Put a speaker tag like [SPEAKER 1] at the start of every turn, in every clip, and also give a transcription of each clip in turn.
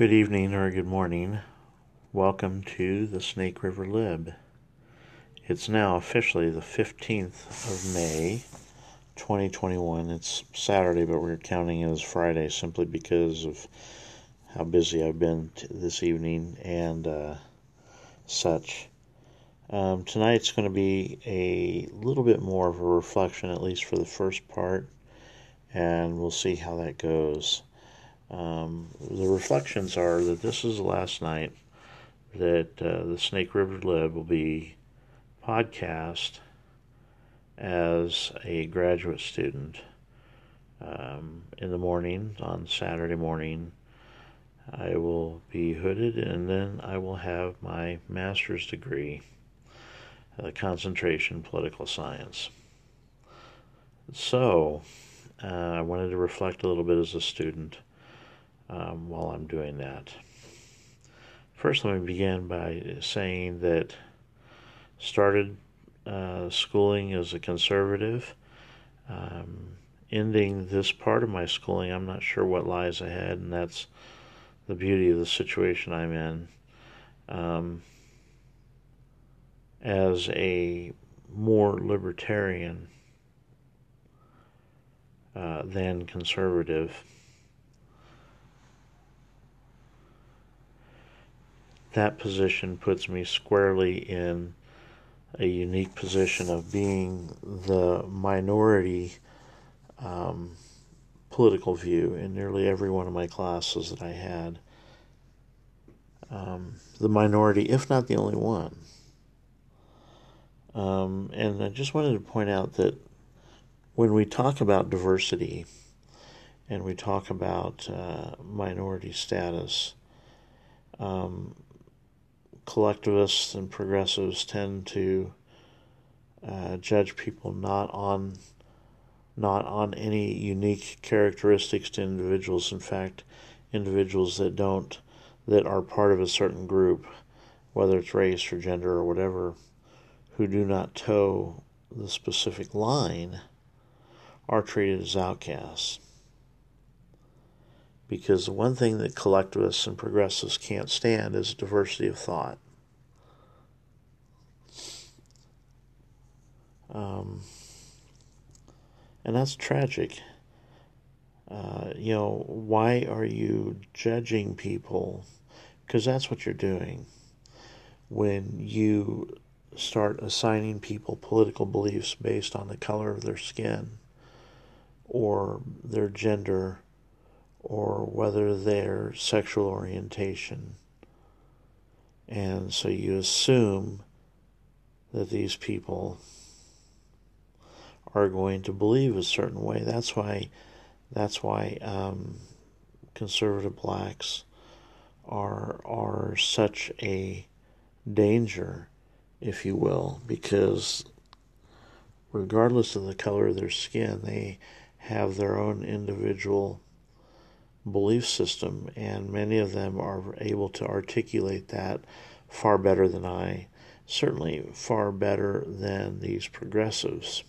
[SPEAKER 1] Good evening or good morning. Welcome to the Snake River Lib. It's now officially the 15th of May, 2021. It's Saturday, but we're counting it as Friday simply because of how busy I've been this evening and uh, such. Um, tonight's going to be a little bit more of a reflection, at least for the first part, and we'll see how that goes. Um, the reflections are that this is the last night that uh, the Snake River Lib will be podcast as a graduate student. Um, in the morning, on Saturday morning, I will be hooded and then I will have my master's degree, uh, concentration political science. So, uh, I wanted to reflect a little bit as a student um, while I'm doing that. First, let me begin by saying that started uh, schooling as a conservative. Um, ending this part of my schooling, I'm not sure what lies ahead, and that's the beauty of the situation I'm in. Um, as a more libertarian uh, than conservative. That position puts me squarely in a unique position of being the minority um, political view in nearly every one of my classes that I had. Um, the minority, if not the only one. Um, and I just wanted to point out that when we talk about diversity and we talk about uh, minority status, um, collectivists and progressives tend to uh, judge people not on not on any unique characteristics to individuals. In fact, individuals that don't that are part of a certain group, whether it's race or gender or whatever, who do not toe the specific line, are treated as outcasts. Because the one thing that collectivists and progressives can't stand is diversity of thought. Um, and that's tragic. Uh, you know, why are you judging people? Because that's what you're doing when you start assigning people political beliefs based on the color of their skin or their gender or whether their sexual orientation. And so you assume that these people are going to believe a certain way. That's why that's why um, conservative blacks are are such a danger, if you will, because regardless of the color of their skin, they have their own individual belief system, and many of them are able to articulate that far better than I, certainly far better than these progressives.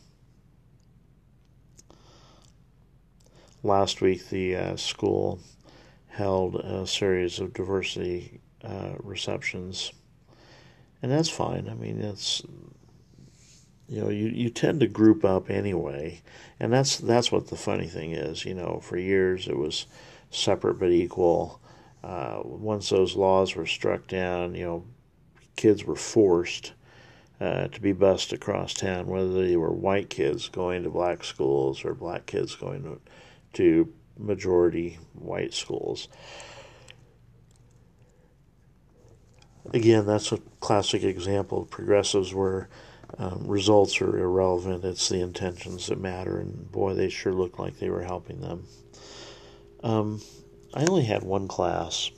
[SPEAKER 1] Last week, the uh, school held a series of diversity uh, receptions, and that's fine. I mean, it's you know you, you tend to group up anyway, and that's that's what the funny thing is. You know, for years it was separate but equal. Uh, once those laws were struck down, you know, kids were forced uh, to be bused across town, whether they were white kids going to black schools or black kids going to, to majority white schools. Again, that's a classic example of progressives where um, results are irrelevant. It's the intentions that matter, and boy, they sure look like they were helping them. Um, I only had one class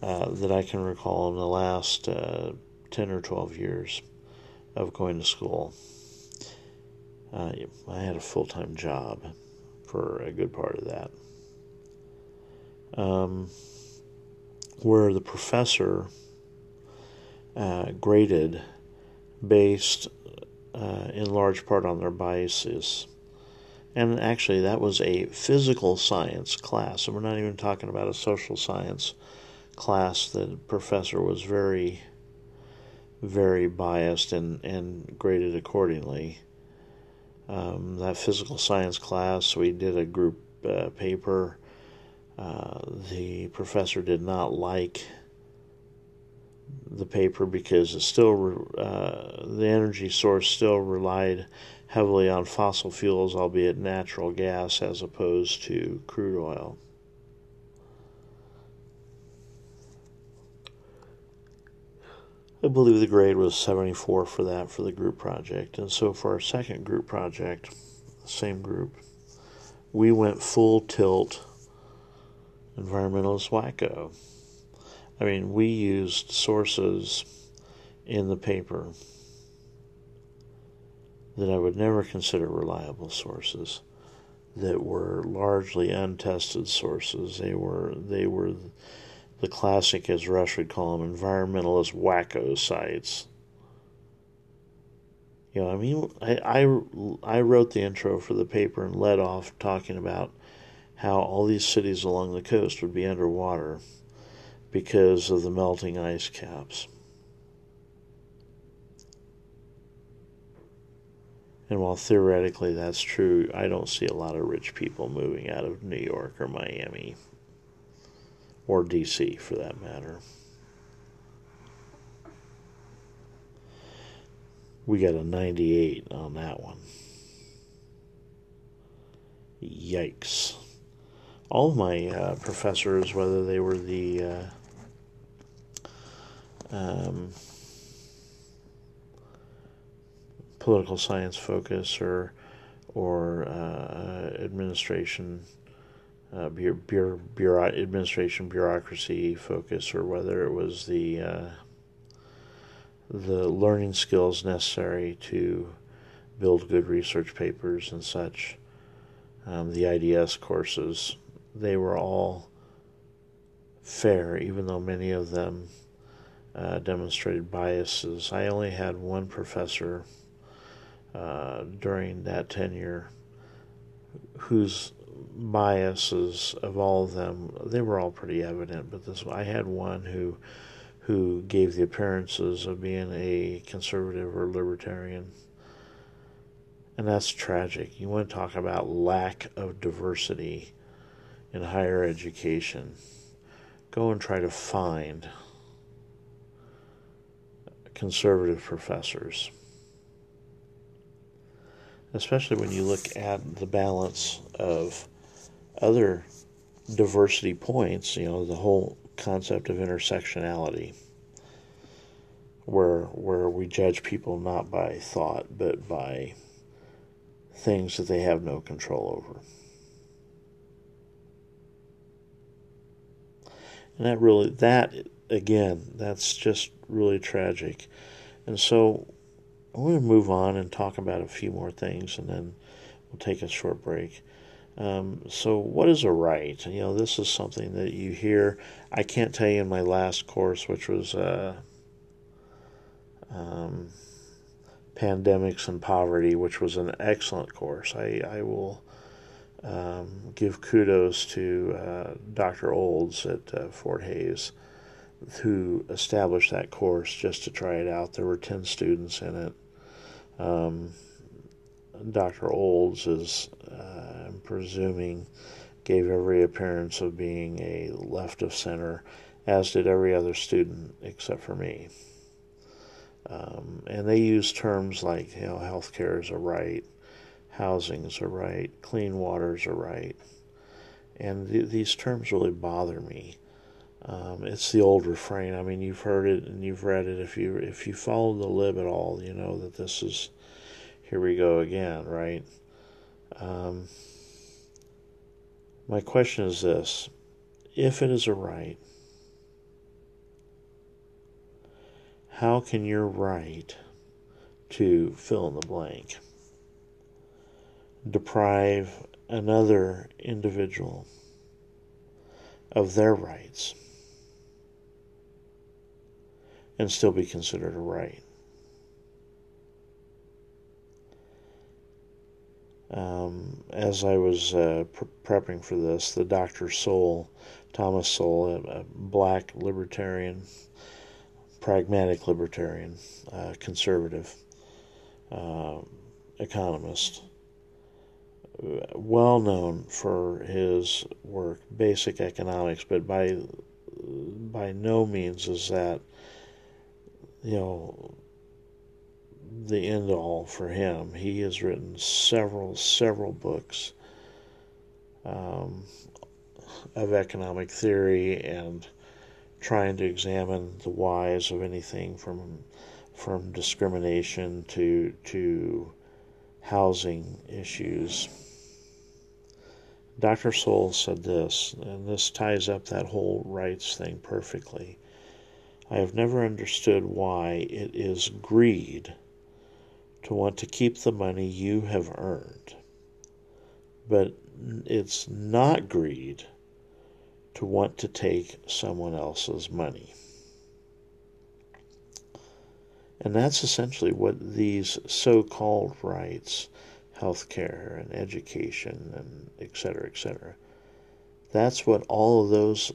[SPEAKER 1] uh, that I can recall in the last uh, 10 or 12 years of going to school. Uh, I had a full time job for a good part of that. Um, where the professor uh, graded based uh, in large part on their biases And actually, that was a physical science class, and we're not even talking about a social science class. The professor was very, very biased and, and graded accordingly. Um, that physical science class, we did a group uh, paper. Uh, the professor did not like the paper because it still uh, the energy source still relied heavily on fossil fuels, albeit natural gas as opposed to crude oil. I believe the grade was 74 for that for the group project. And so for our second group project, same group, we went full tilt environmentalist wacko. I mean, we used sources in the paper that I would never consider reliable sources that were largely untested sources. They were they were the classic, as Rush would call them, environmentalist wacko sites. You know, I mean, I, I, I wrote the intro for the paper and led off talking about how all these cities along the coast would be underwater because of the melting ice caps. And while theoretically that's true, I don't see a lot of rich people moving out of New York or Miami or DC for that matter. We got a 98 on that one. Yikes. All of my uh, professors, whether they were the uh, um, political science focus or or uh, administration uh, bureau, bureau, administration bureaucracy focus or whether it was the uh, the learning skills necessary to build good research papers and such um, the IDS courses they were all fair even though many of them uh, demonstrated biases. I only had one professor uh, during that tenure whose biases of all of them they were all pretty evident but this I had one who who gave the appearances of being a conservative or libertarian and that's tragic you want to talk about lack of diversity in higher education go and try to find conservative professors. Especially when you look at the balance of other diversity points, you know, the whole concept of intersectionality, where where we judge people not by thought but by things that they have no control over. And that really that again, that's just really tragic. And so To move on and talk about a few more things, and then we'll take a short break. Um, so, what is a right? You know, this is something that you hear. I can't tell you in my last course, which was uh, um, pandemics and poverty, which was an excellent course. I, I will um, give kudos to uh, Dr. Olds at uh, Fort Hays who established that course just to try it out. There were 10 students in it. Um, Dr. Olds is, uh, I'm presuming, gave every appearance of being a left of center, as did every other student except for me. Um, and they use terms like, you know, healthcare is a right, housing is a right, clean water is a right. And th- these terms really bother me. Um, it's the old refrain. I mean, you've heard it and you've read it. If you if you follow the lib at all, you know that this is here we go again, right? Um, my question is this: If it is a right, how can your right to fill in the blank deprive another individual of their rights? And still be considered a right. um, as I was uh, pre- prepping for this, the Dr. Sowell, Thomas Sowell, a, a black libertarian, pragmatic libertarian, uh, conservative uh, economist, well known for his work, basic economics, but by by no means is that you know the end all for him. He has written several, several books um, of economic theory and trying to examine the whys of anything from from discrimination to to housing issues. Dr. Sowell said this, and this ties up that whole rights thing perfectly. I have never understood why it is greed to want to keep the money you have earned. But it's not greed to want to take someone else's money. And that's essentially what these so called rights, health care and education and et cetera, et cetera, that's what all of those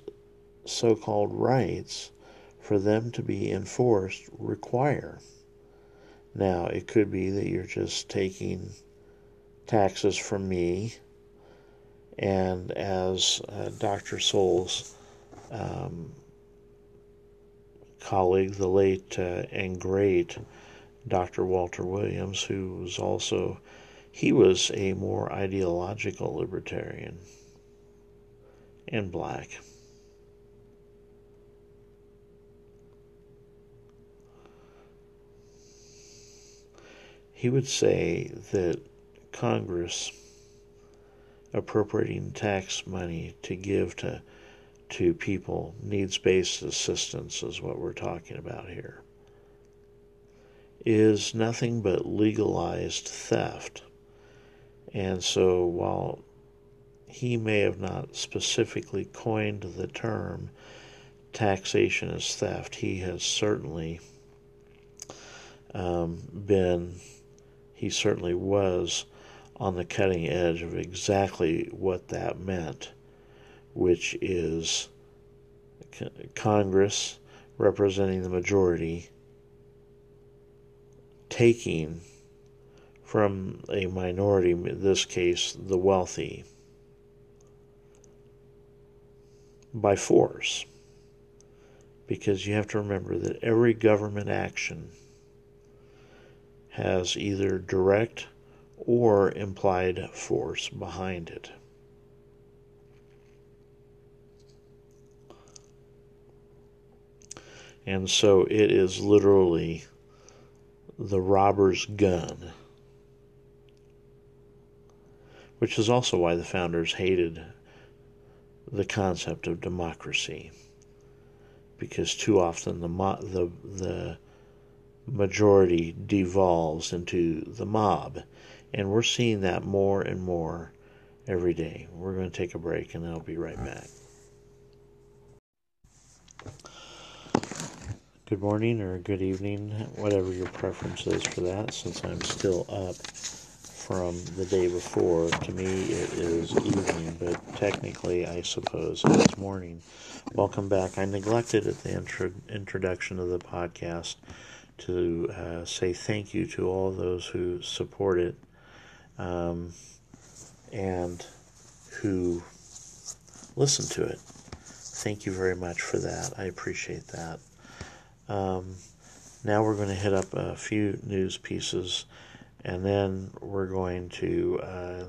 [SPEAKER 1] so called rights, for them to be enforced, require. Now, it could be that you're just taking taxes from me, and as uh, Dr. Sowell's um, colleague, the late uh, and great Dr. Walter Williams, who was also, he was a more ideological libertarian and black. He would say that Congress appropriating tax money to give to to people needs based assistance is what we're talking about here is nothing but legalized theft. And so while he may have not specifically coined the term taxation as theft he has certainly um, been he certainly was on the cutting edge of exactly what that meant, which is Congress representing the majority taking from a minority, in this case the wealthy, by force. Because you have to remember that every government action has either direct or implied force behind it. And so it is literally the robber's gun, which is also why the founders hated the concept of democracy, because too often the the the majority devolves into the mob. And we're seeing that more and more every day. We're going to take a break and I'll be right back. Good morning or good evening, whatever your preference is for that, since I'm still up from the day before. To me, it is evening, but technically, I suppose it's morning. Welcome back. I neglected at the intro- introduction of the podcast to uh, say thank you to all those who support it um, and who listen to it. Thank you very much for that. I appreciate that. Um, now we're going to hit up a few news pieces and then we're going to uh,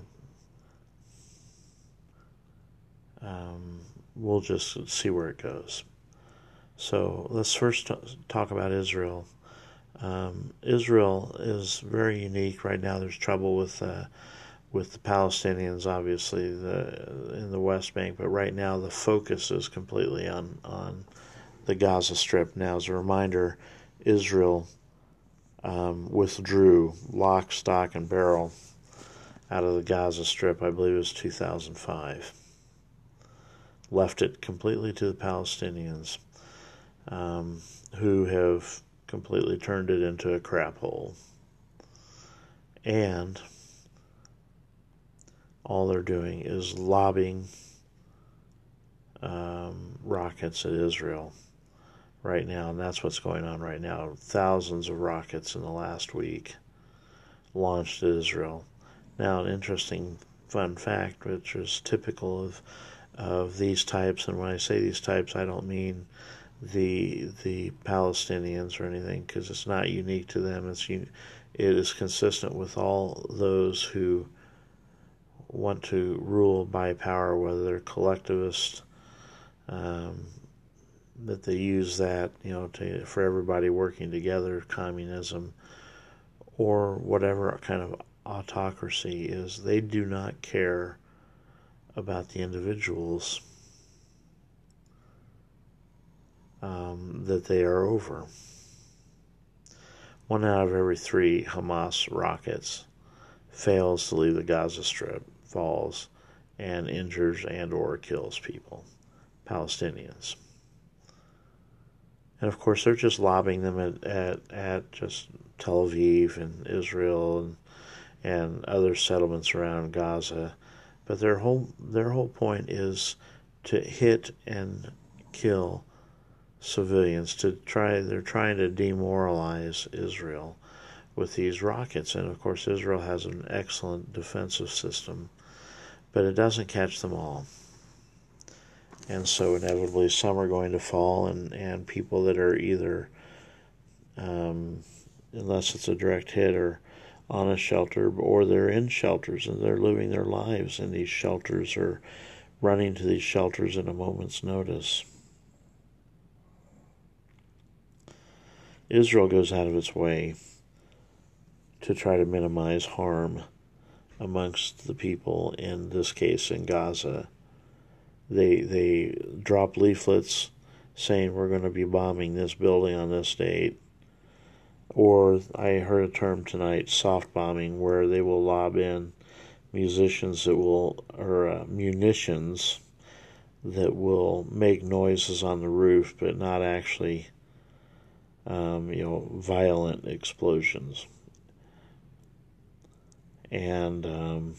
[SPEAKER 1] um, we'll just see where it goes. So let's first t- talk about Israel. Um, Israel is very unique right now. There's trouble with uh, with the Palestinians, obviously, the, in the West Bank, but right now the focus is completely on on the Gaza Strip. Now, as a reminder, Israel um, withdrew lock, stock, and barrel out of the Gaza Strip. I believe it was 2005. Left it completely to the Palestinians, um, who have completely turned it into a crap hole. And all they're doing is lobbing um, rockets at Israel right now, and that's what's going on right now. Thousands of rockets in the last week launched at Israel. Now, an interesting fun fact, which is typical of of these types, and when I say these types, I don't mean the the Palestinians or anything, because it's not unique to them. It's it is consistent with all those who want to rule by power, whether they're collectivist, um, that they use that you know to for everybody working together, communism, or whatever kind of autocracy is. They do not care about the individuals um, that they are over. One out of every three Hamas rockets fails to leave the Gaza Strip, falls, and injures and or kills people, Palestinians. And of course, they're just lobbing them at, at, at just Tel Aviv and Israel and, and other settlements around Gaza. But their whole their whole point is to hit and kill civilians. To try they're trying to demoralize Israel with these rockets, and of course Israel has an excellent defensive system, but it doesn't catch them all and so inevitably some are going to fall, and, and people that are either, um, unless it's a direct hit, or on a shelter, or they're in shelters and they're living their lives in these shelters or running to these shelters at a moment's notice. Israel goes out of its way to try to minimize harm amongst the people, in this case in Gaza they they drop leaflets saying we're going to be bombing this building on this date. Or I heard a term tonight, soft bombing, where they will lob in musicians that will, or uh, munitions that will make noises on the roof, but not actually, um, you know, violent explosions. And um,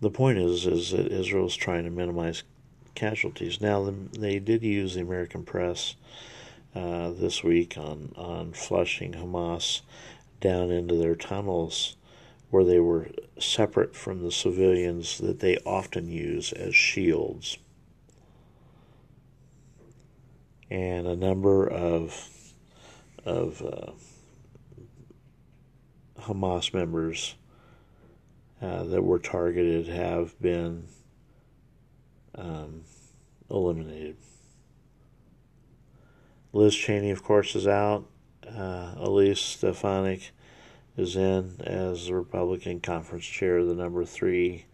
[SPEAKER 1] the point is is that Israel's trying to minimize casualties. Now they did use the American press uh, this week on on flushing Hamas down into their tunnels where they were separate from the civilians that they often use as shields. And a number of of uh, Hamas members uh, that were targeted have been um, eliminated. Liz Cheney, of course, is out. Uh, Elise Stefanik is in as the Republican conference chair, the number three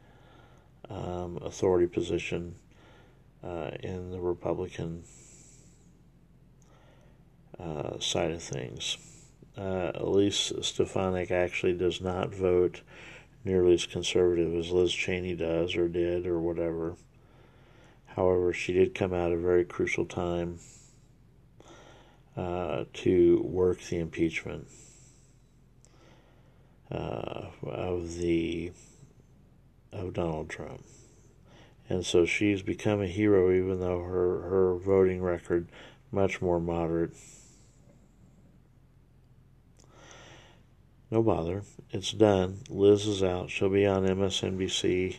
[SPEAKER 1] um, authority position uh, in the Republican uh, side of things. Uh, Elise Stefanik actually does not vote nearly as conservative as Liz Cheney does or did or whatever. However, she did come out at a very crucial time uh, to work the impeachment uh, of the of Donald Trump. And so she's become a hero, even though her, her voting record much more moderate. No bother. It's done. Liz is out. She'll be on MSNBC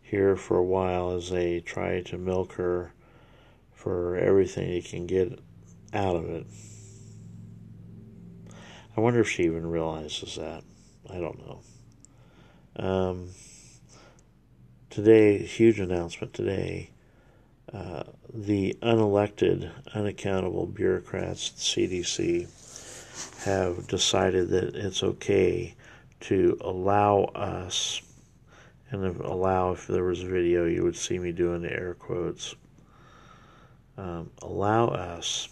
[SPEAKER 1] here for a while as they try to milk her for everything they can get out of it. I wonder if she even realizes that. I don't know. Um, today, huge announcement today. Uh, the unelected, unaccountable bureaucrats at the CDC have decided that it's okay to allow us, and if allow, if there was a video, you would see me doing the air quotes, um, allow us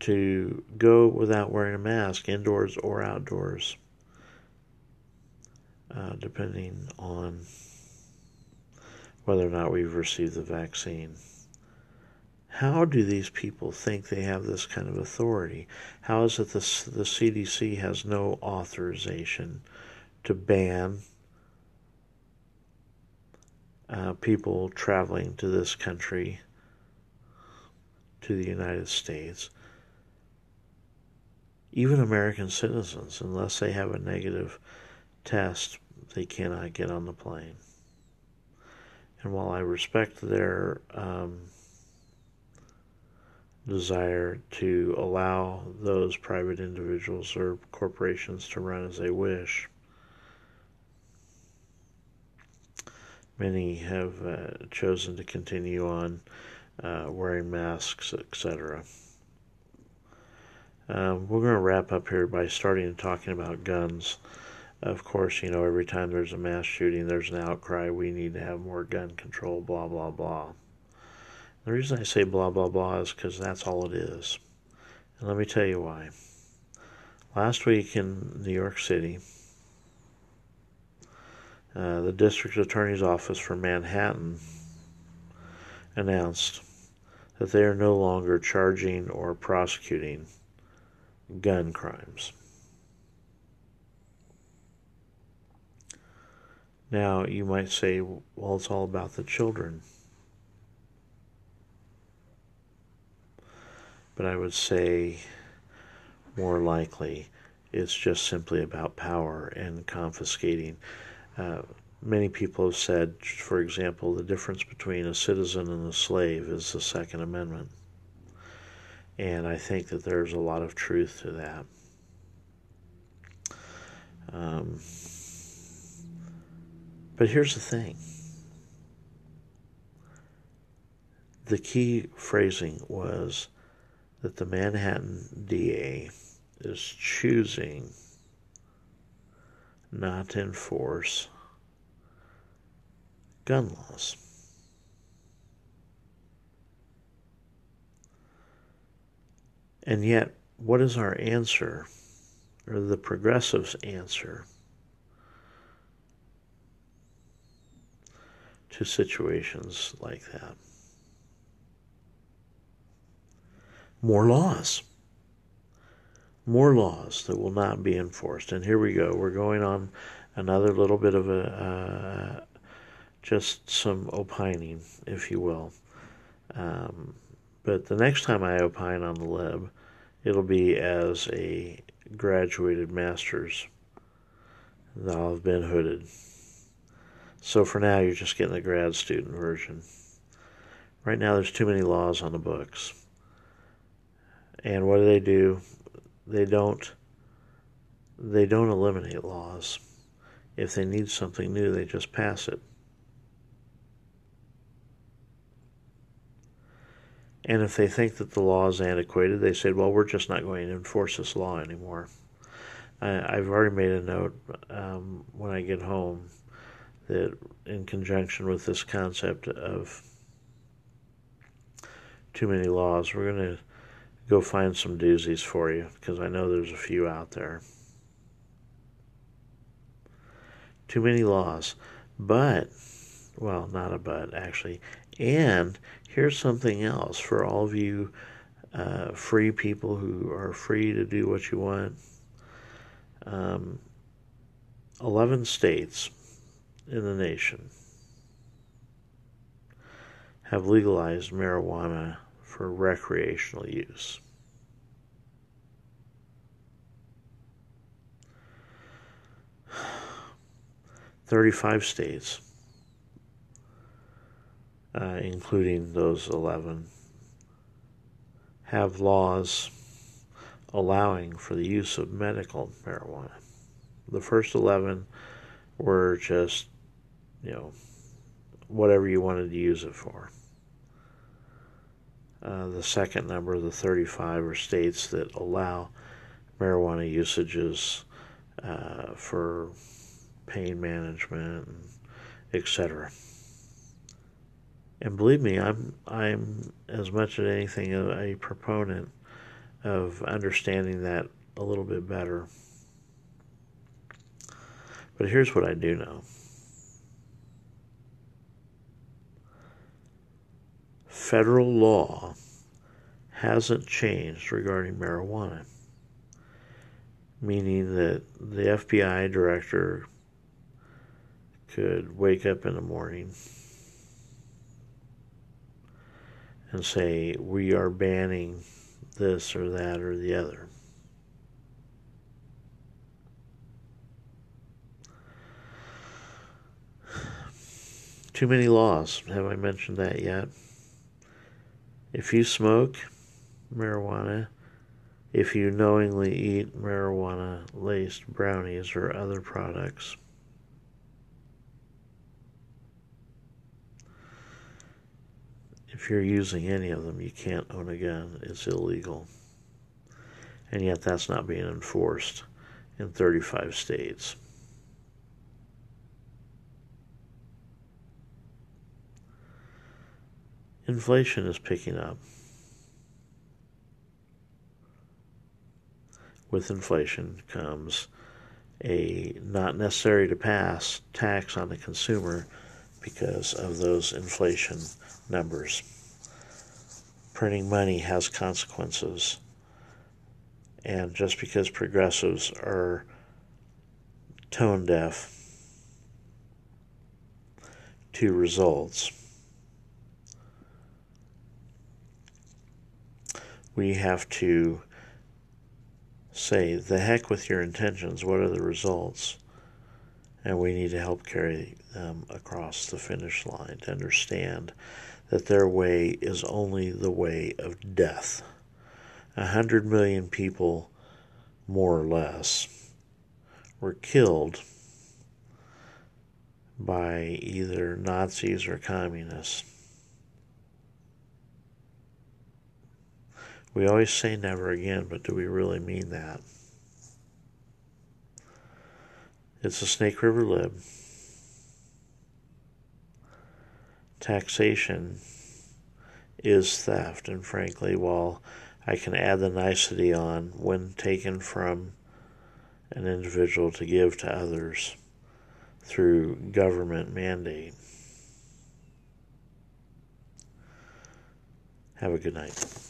[SPEAKER 1] to go without wearing a mask indoors or outdoors, uh, depending on whether or not we've received the vaccine. How do these people think they have this kind of authority? How is it the, the CDC has no authorization to ban uh, people traveling to this country, to the United States, even American citizens, unless they have a negative test, they cannot get on the plane. And while I respect their um, desire to allow those private individuals or corporations to run as they wish, many have uh, chosen to continue on uh, wearing masks, etc. Um, we're going to wrap up here by starting talking about guns. Of course, you know, every time there's a mass shooting, there's an outcry. We need to have more gun control, blah, blah, blah. The reason I say blah, blah, blah is because that's all it is. And let me tell you why. Last week in New York City, uh, the district attorney's office for Manhattan announced that they are no longer charging or prosecuting gun crimes. Now, you might say, well, it's all about the children. But I would say more likely it's just simply about power and confiscating. Uh, many people have said, for example, the difference between a citizen and a slave is the Second Amendment. And I think that there's a lot of truth to that. Um, but here's the thing the key phrasing was that the Manhattan DA is choosing not to enforce gun laws. And yet, what is our answer, or the progressives' answer, to situations like that? More laws. More laws that will not be enforced. And here we go. We're going on another little bit of a, uh, just some opining, if you will. Um, but the next time I opine on the lib, it'll be as a graduated master's that I'll have been hooded. So for now, you're just getting the grad student version. Right now, there's too many laws on the books. And what do they do? They don't. They don't eliminate laws. If they need something new, they just pass it. And if they think that the law is antiquated, they say, well, we're just not going to enforce this law anymore. I, have already made a note um, when I get home that, in conjunction with this concept of too many laws, we're going to go find some doozies for you because I know there's a few out there. Too many laws. But, well, not a but, actually. And here's something else for all of you uh, free people who are free to do what you want. Um, 11 states in the nation have legalized marijuana for recreational use. Thirty-five states uh, including those 11, have laws allowing for the use of medical marijuana. The first 11 were just, you know, whatever you wanted to use it for. Uh, the second number, the 35, are states that allow marijuana usages uh, for pain management, etc. And believe me, I'm I'm as much as anything a, a proponent of understanding that a little bit better. But here's what I do know. Federal law hasn't changed regarding marijuana, meaning that the FBI director could wake up in the morning and say, We are banning this or that or the other. Too many laws. Have I mentioned that yet? If you smoke marijuana, if you knowingly eat marijuana laced brownies or other products, if you're using any of them, you can't own a gun. It's illegal. And yet that's not being enforced in 35 states. Inflation is picking up. With inflation comes a not necessary to pass tax on the consumer because of those inflation numbers. Printing money has consequences. And just because progressives are tone deaf to results, we have to say, the heck with your intentions, what are the results? And we need to help carry them across the finish line to understand that their way is only the way of death. A hundred million people, more or less, were killed by either Nazis or communists. We always say never again, but do we really mean that? It's a Snake River Lib. Taxation is theft, and frankly, while I can add the nicety on when taken from an individual to give to others through government mandate. Have a good night.